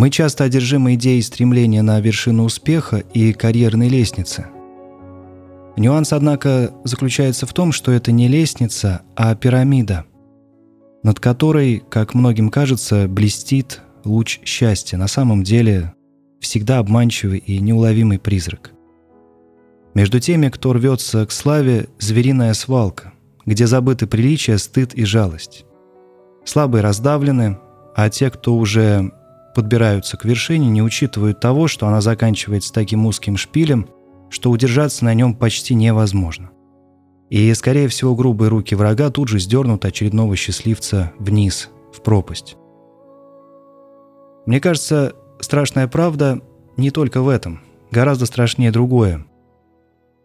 Мы часто одержимы идеей стремления на вершину успеха и карьерной лестницы. Нюанс, однако, заключается в том, что это не лестница, а пирамида, над которой, как многим кажется, блестит луч счастья, на самом деле всегда обманчивый и неуловимый призрак. Между теми, кто рвется к славе, звериная свалка, где забыты приличия, стыд и жалость. Слабые раздавлены, а те, кто уже подбираются к вершине, не учитывают того, что она заканчивается таким узким шпилем, что удержаться на нем почти невозможно. И, скорее всего, грубые руки врага тут же сдернут очередного счастливца вниз, в пропасть. Мне кажется, страшная правда не только в этом. Гораздо страшнее другое.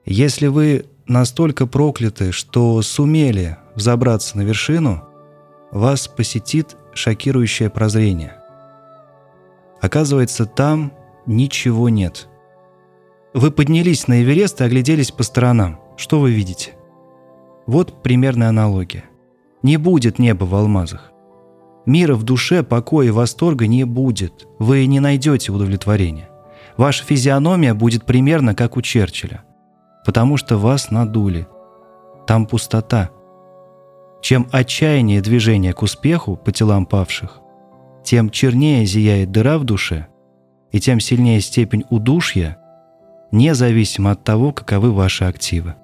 Если вы настолько прокляты, что сумели взобраться на вершину, вас посетит шокирующее прозрение. Оказывается, там ничего нет. Вы поднялись на Эверест и огляделись по сторонам. Что вы видите? Вот примерная аналогия. Не будет неба в алмазах. Мира в душе, покоя и восторга не будет. Вы не найдете удовлетворения. Ваша физиономия будет примерно как у Черчилля. Потому что вас надули. Там пустота. Чем отчаяннее движение к успеху по телам павших, тем чернее зияет дыра в душе, и тем сильнее степень удушья, независимо от того, каковы ваши активы.